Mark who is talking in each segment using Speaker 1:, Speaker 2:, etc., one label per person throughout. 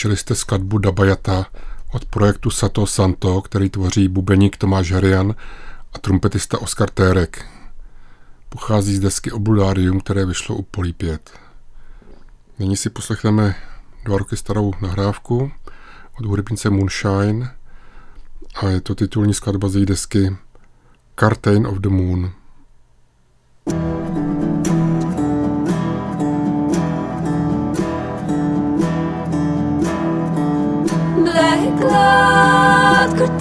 Speaker 1: Slyšeli jste skladbu Dabayata od projektu Sato Santo, který tvoří bubeník Tomáš Herian a trumpetista Oskar Térek. Pochází z desky Obludárium, které vyšlo u Polí 5. Nyní si poslechneme dva roky starou nahrávku od hudebnice Moonshine a je to titulní skladba z její desky Curtain of the Moon.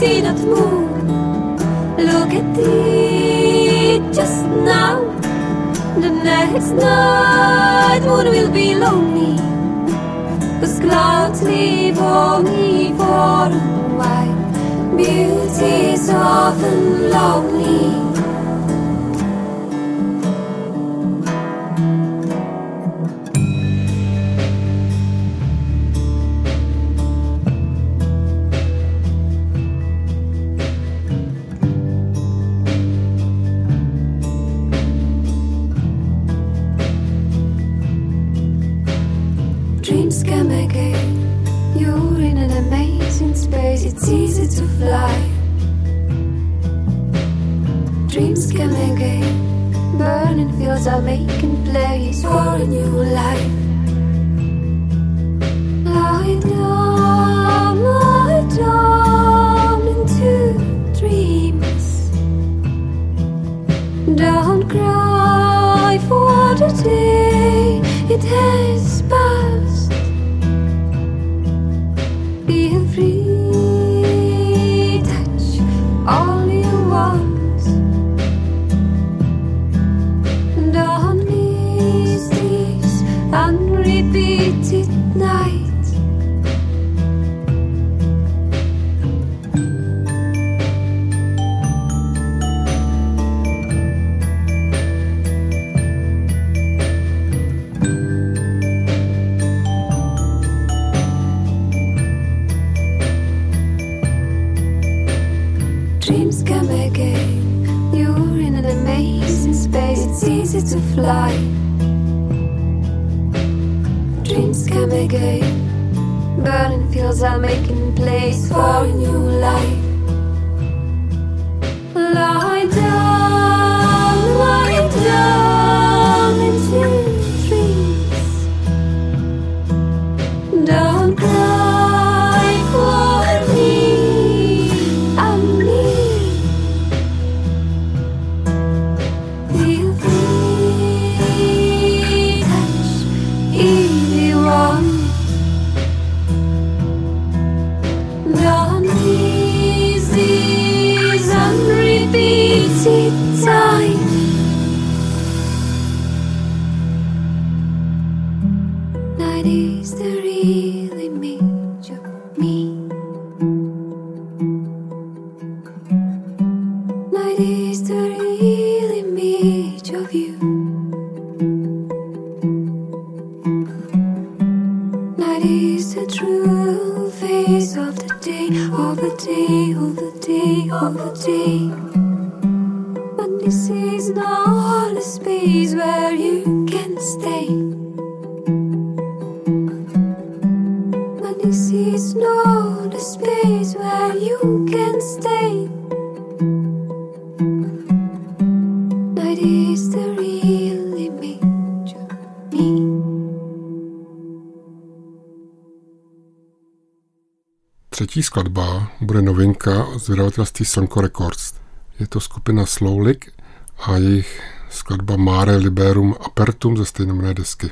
Speaker 2: Of the moon. Look at it just now. The next night moon will be lonely. Cause clouds leave only for a while. Beauty is often lonely Dreams come again. You're in an amazing space. It's easy to fly. Dreams come again. Burning fields are making place for a new life.
Speaker 1: Třetí skladba bude novinka z vydavatelství Sonko Records. Je to skupina Slowlik a jejich skladba Mare Liberum Apertum ze stejnojmenné desky.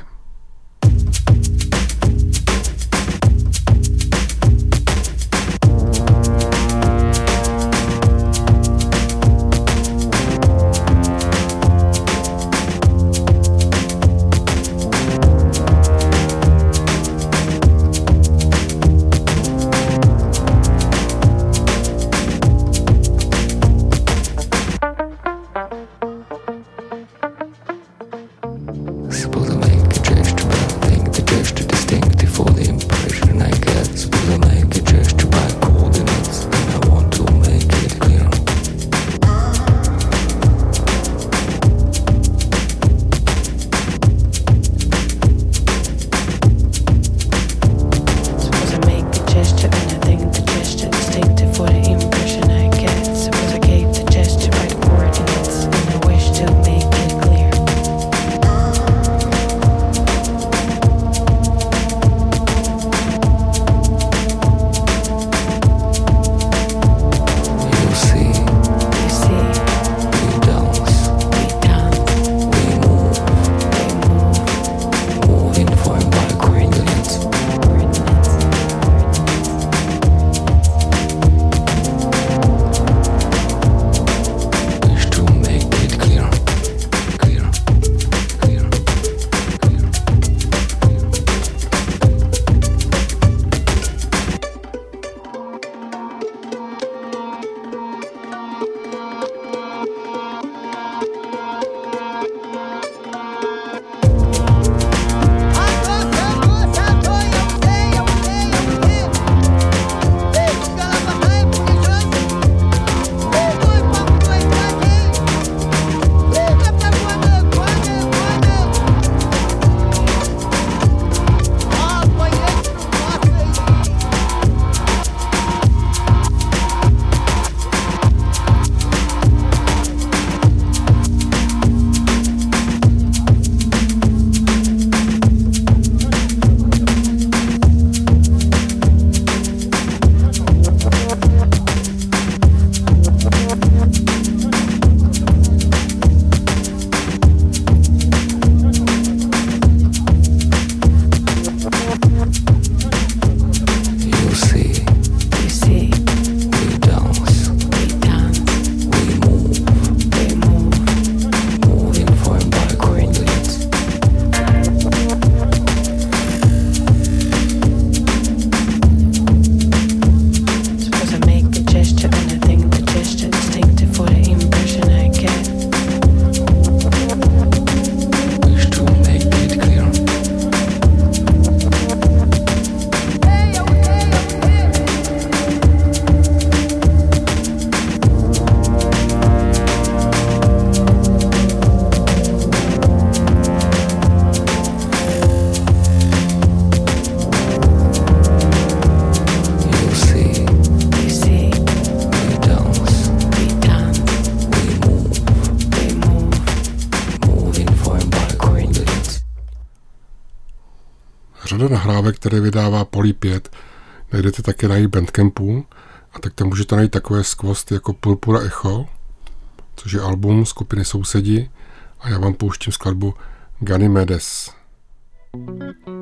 Speaker 1: Řada nahrávek, které vydává Poli 5, najdete také na jejich Bandcampu a tak tam můžete najít takové skvosty jako Purpura Echo, což je album skupiny Sousedi a já vám pouštím skladbu Ganymedes. thank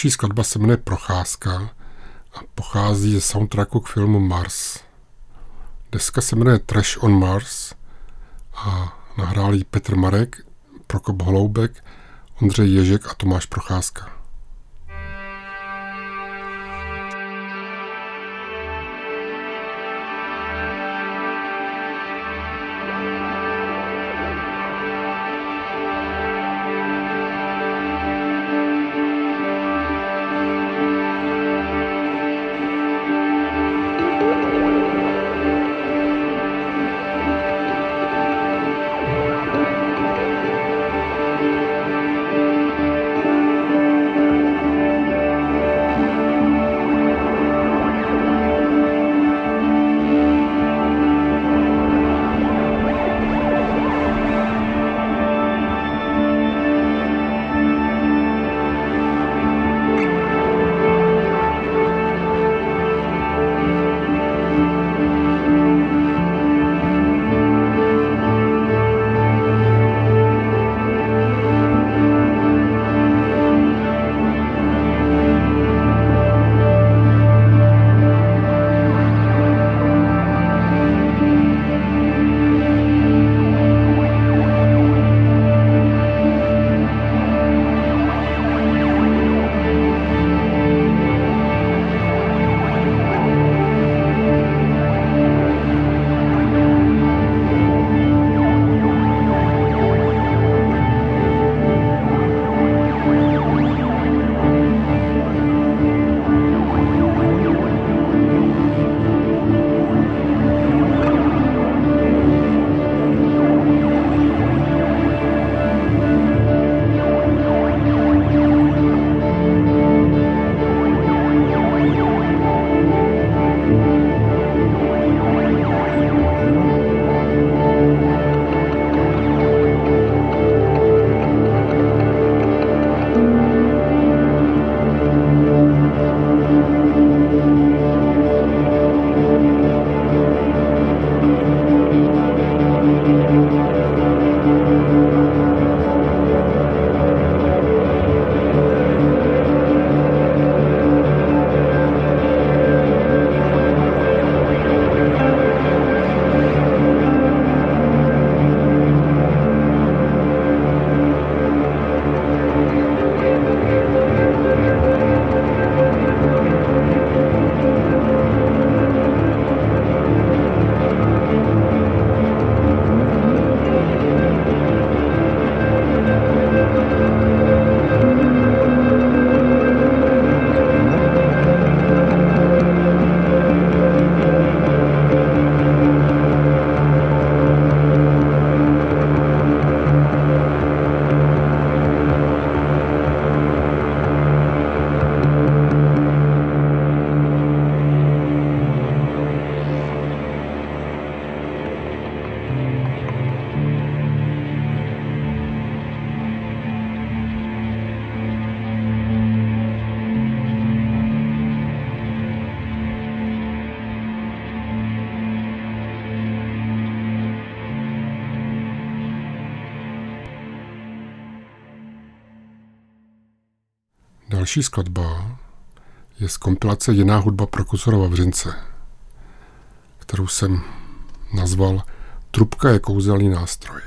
Speaker 1: Další skladba se jmenuje Procházka a pochází ze soundtracku k filmu Mars. Deska se jmenuje Trash on Mars a nahráli Petr Marek, Prokop Holoubek, Ondřej Ježek a Tomáš Procházka. Další skladba je z kompilace Jiná hudba pro Kuzorova Vřince, kterou jsem nazval Trubka je kouzelný nástroj.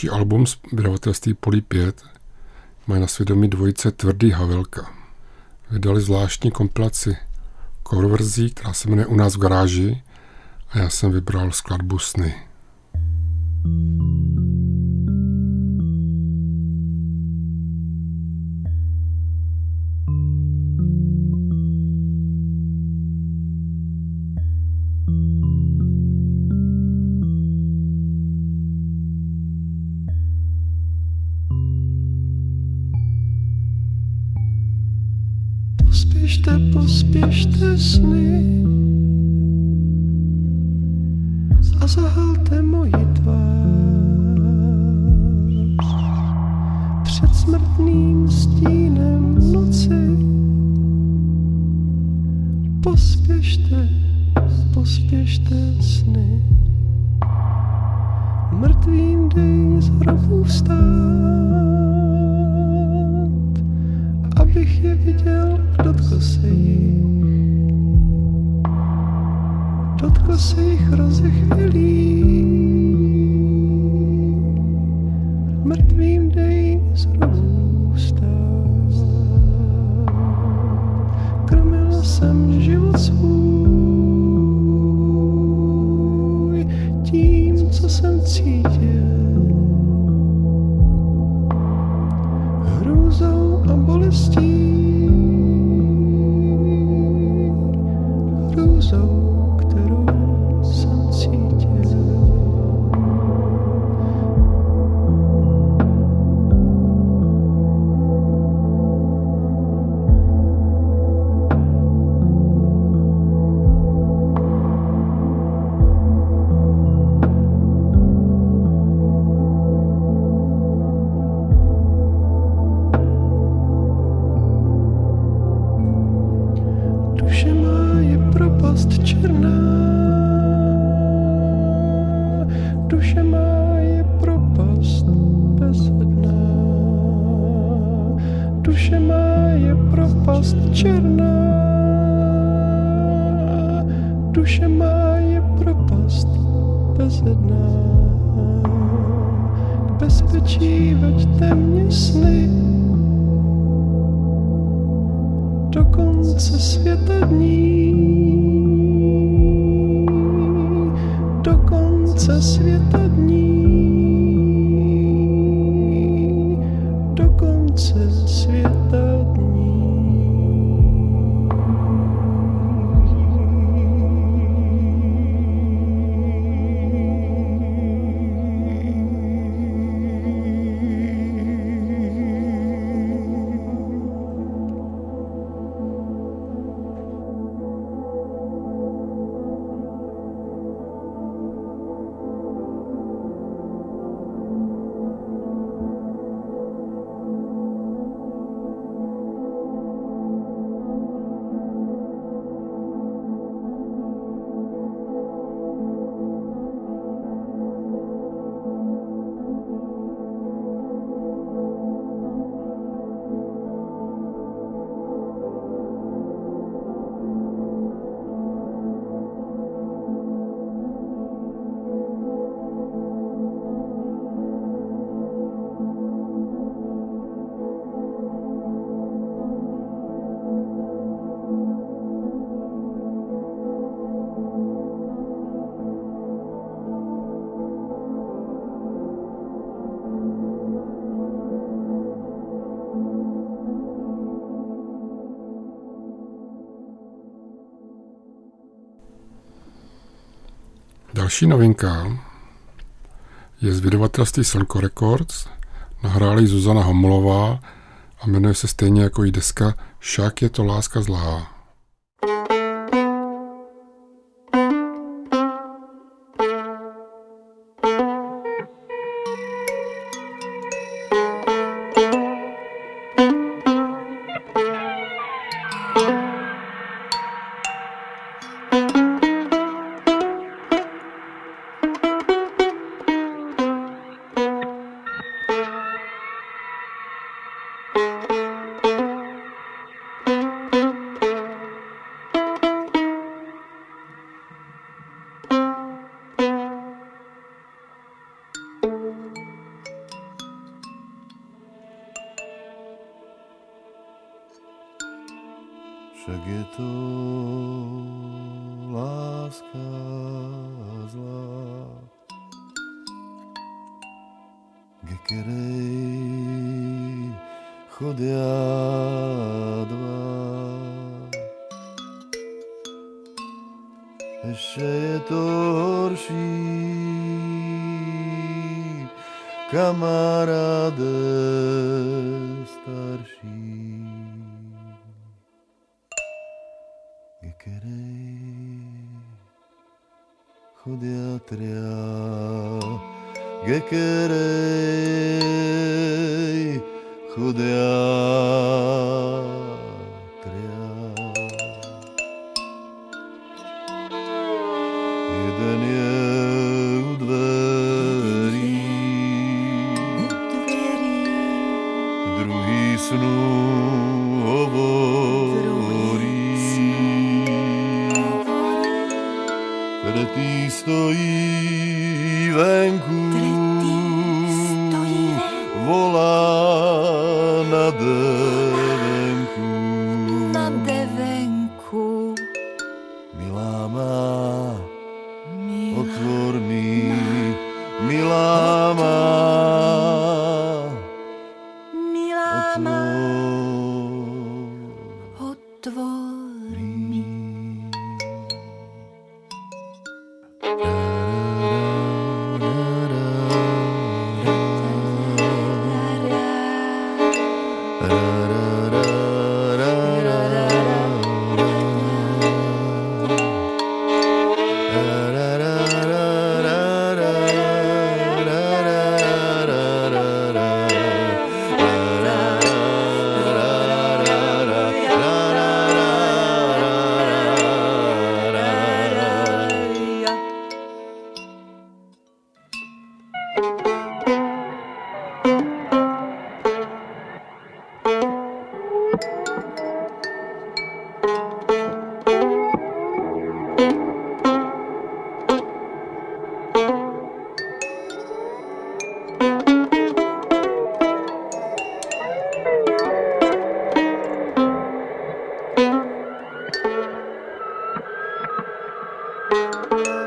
Speaker 1: Další album z vydavatelství Poli 5 má na svědomí dvojice Tvrdý Havelka. Vydali zvláštní kompilaci cover verzí, která se jmenuje U nás v garáži a já jsem vybral skladbu Sny.
Speaker 3: pospěšte
Speaker 1: Další novinka je z vydavatelství Sonko Records. Nahrála Zuzana Homolová a jmenuje se stejně jako jí deska Však je to láska zlá.
Speaker 2: gekere
Speaker 4: khudea
Speaker 1: Música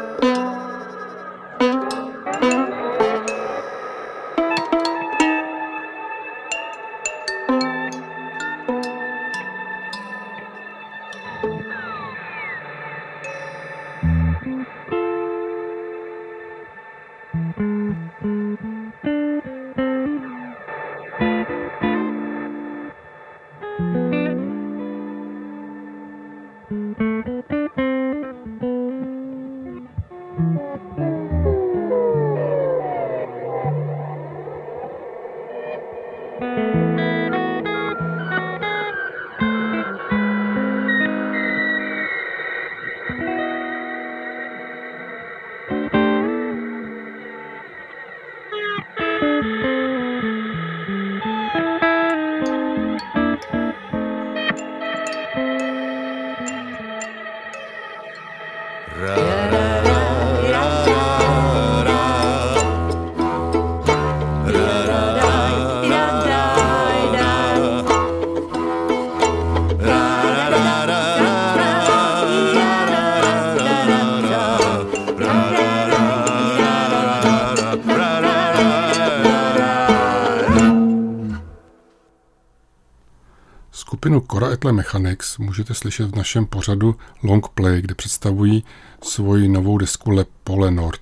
Speaker 1: Cora Etle Mechanics můžete slyšet v našem pořadu Long Play, kde představují svoji novou desku Le Pole Nord.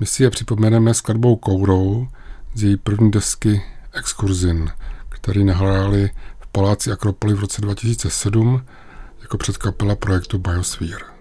Speaker 1: My si je připomeneme skladbou Kourou z její první desky Excurzin, který nahráli v Paláci Akropoly v roce 2007 jako předkapela projektu Biosphere.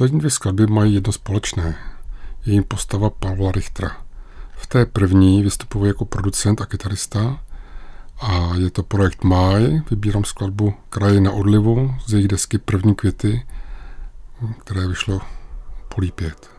Speaker 1: Poslední dvě skladby mají jedno společné. Je jim postava Pavla Richtera. V té první vystupuje jako producent a kytarista a je to projekt Máj. Vybírám skladbu Kraje na odlivu z jejich desky První květy, které vyšlo Polí 5.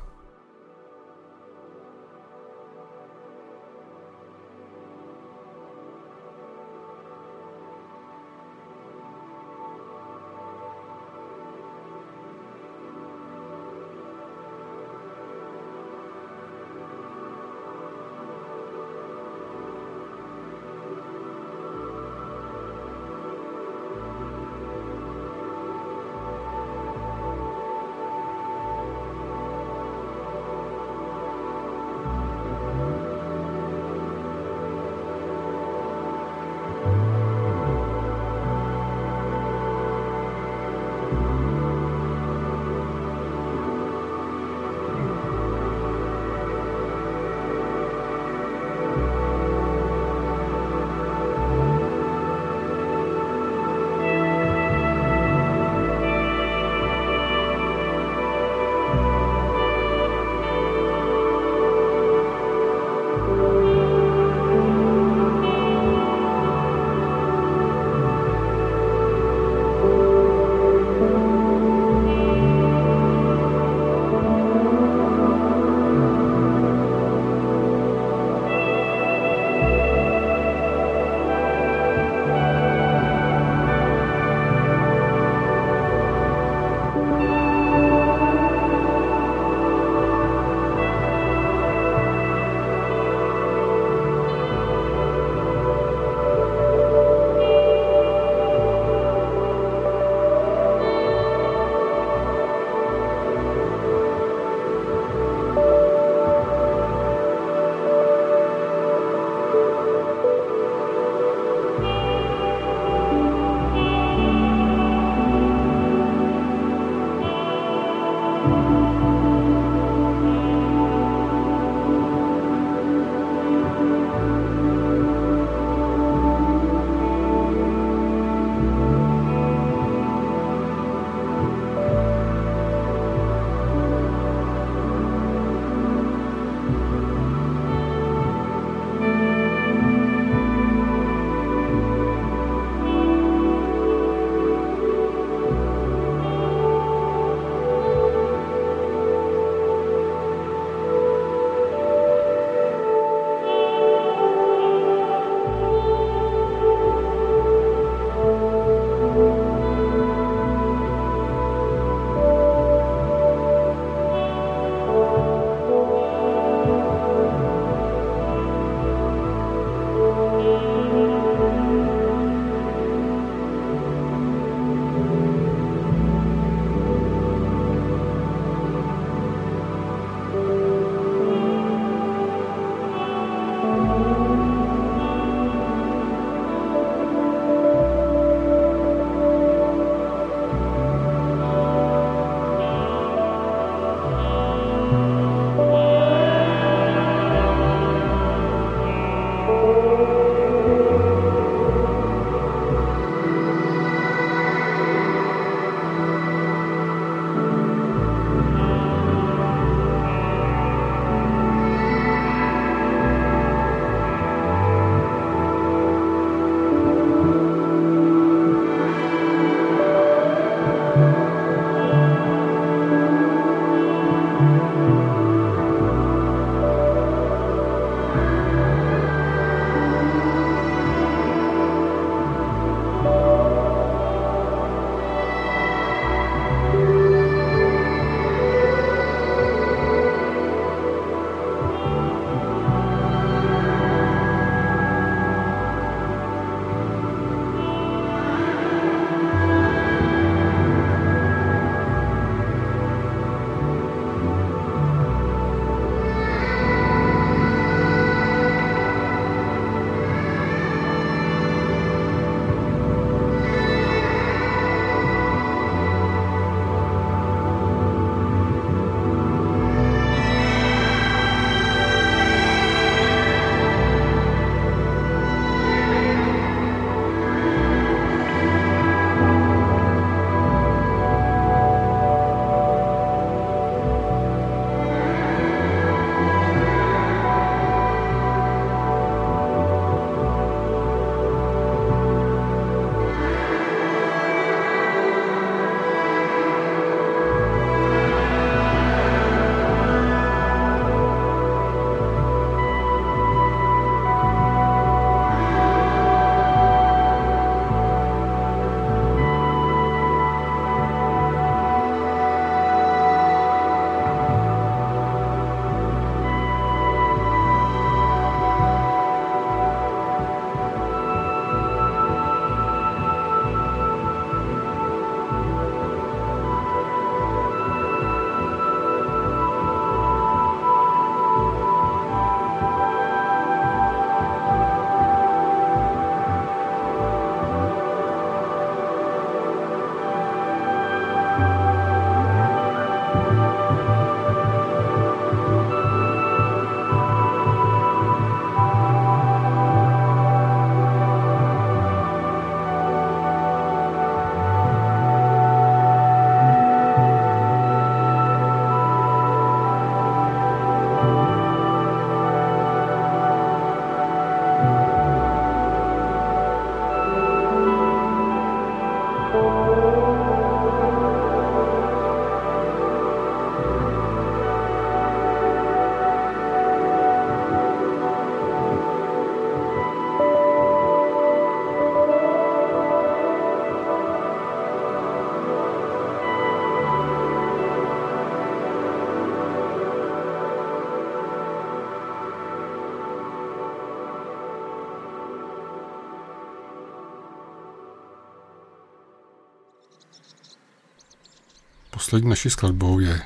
Speaker 1: Poslední naší skladbou je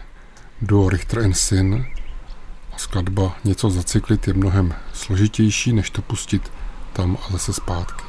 Speaker 1: duo Richter and Sin a skladba Něco zacyklit je mnohem složitější, než to pustit tam a zase zpátky.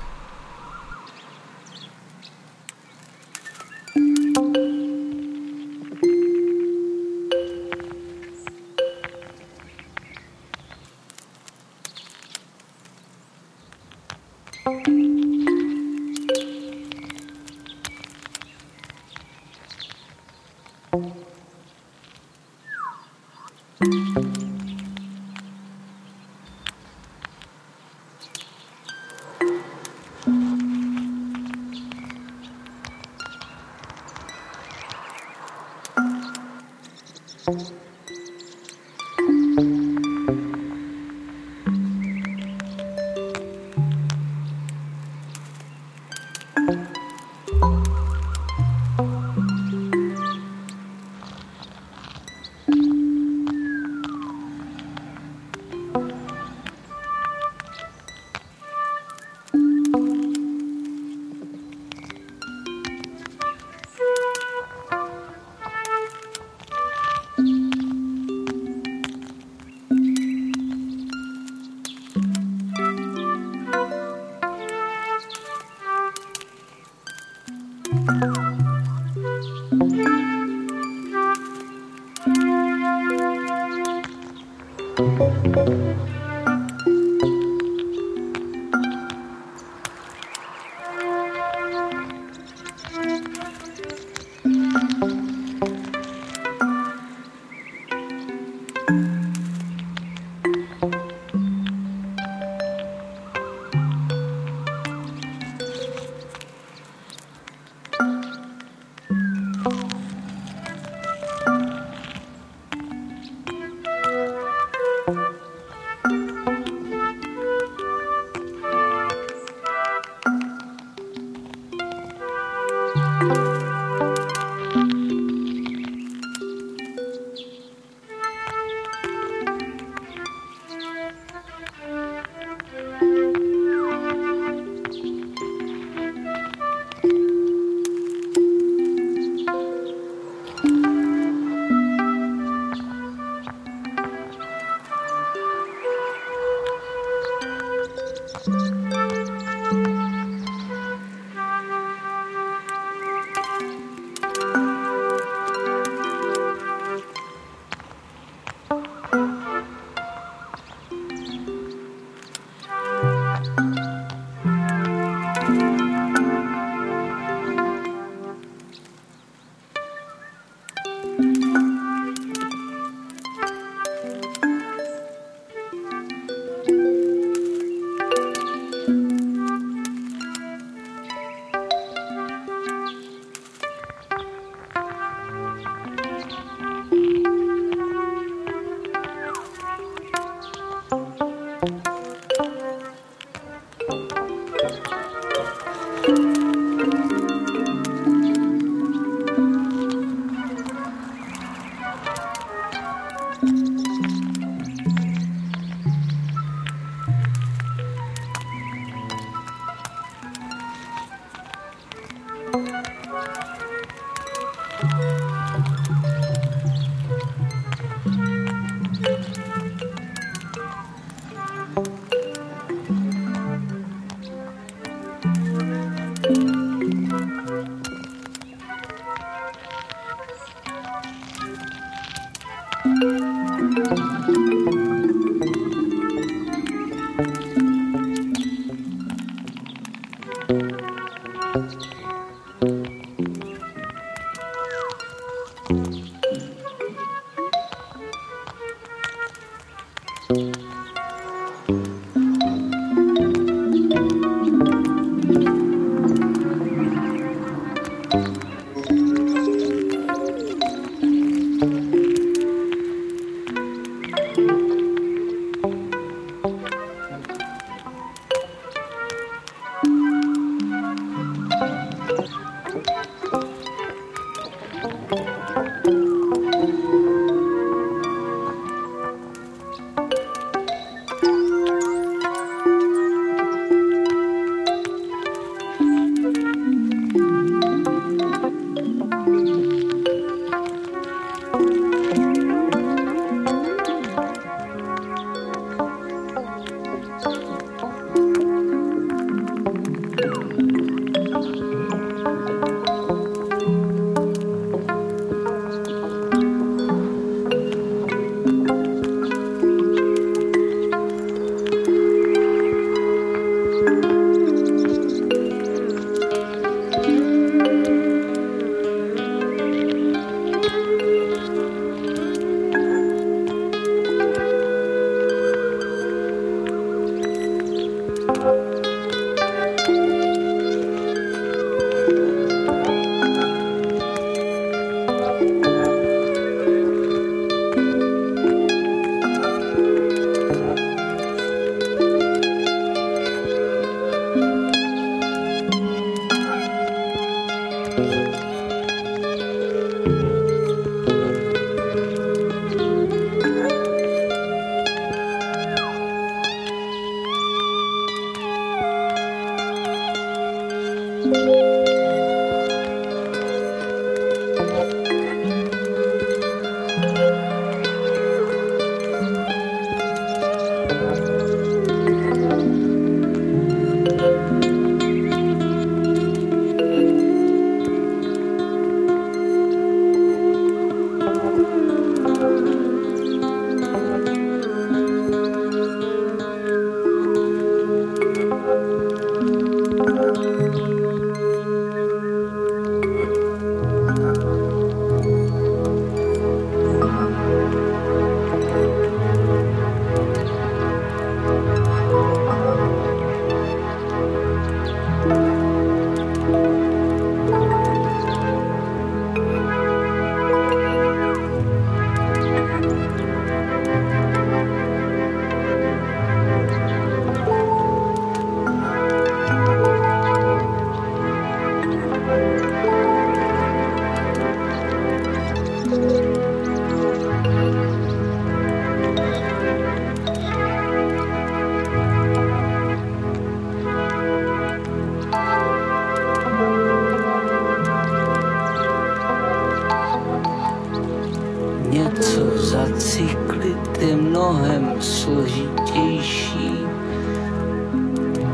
Speaker 5: mnohem složitější,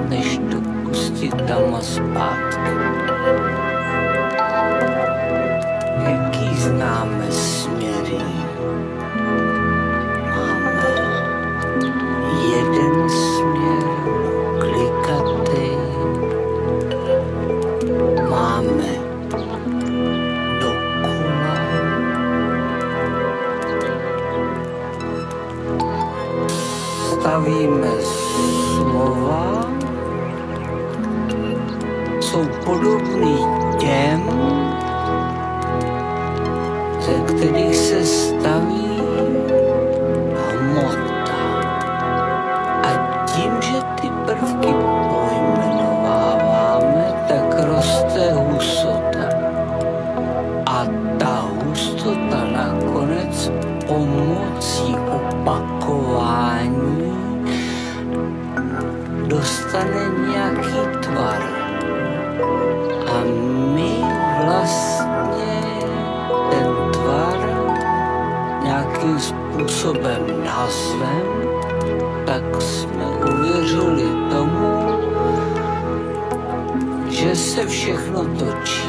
Speaker 5: než dopustit tam a zpátky. Jaký známe směry? Máme jeden svém, tak jsme uvěřili tomu, že se všechno točí.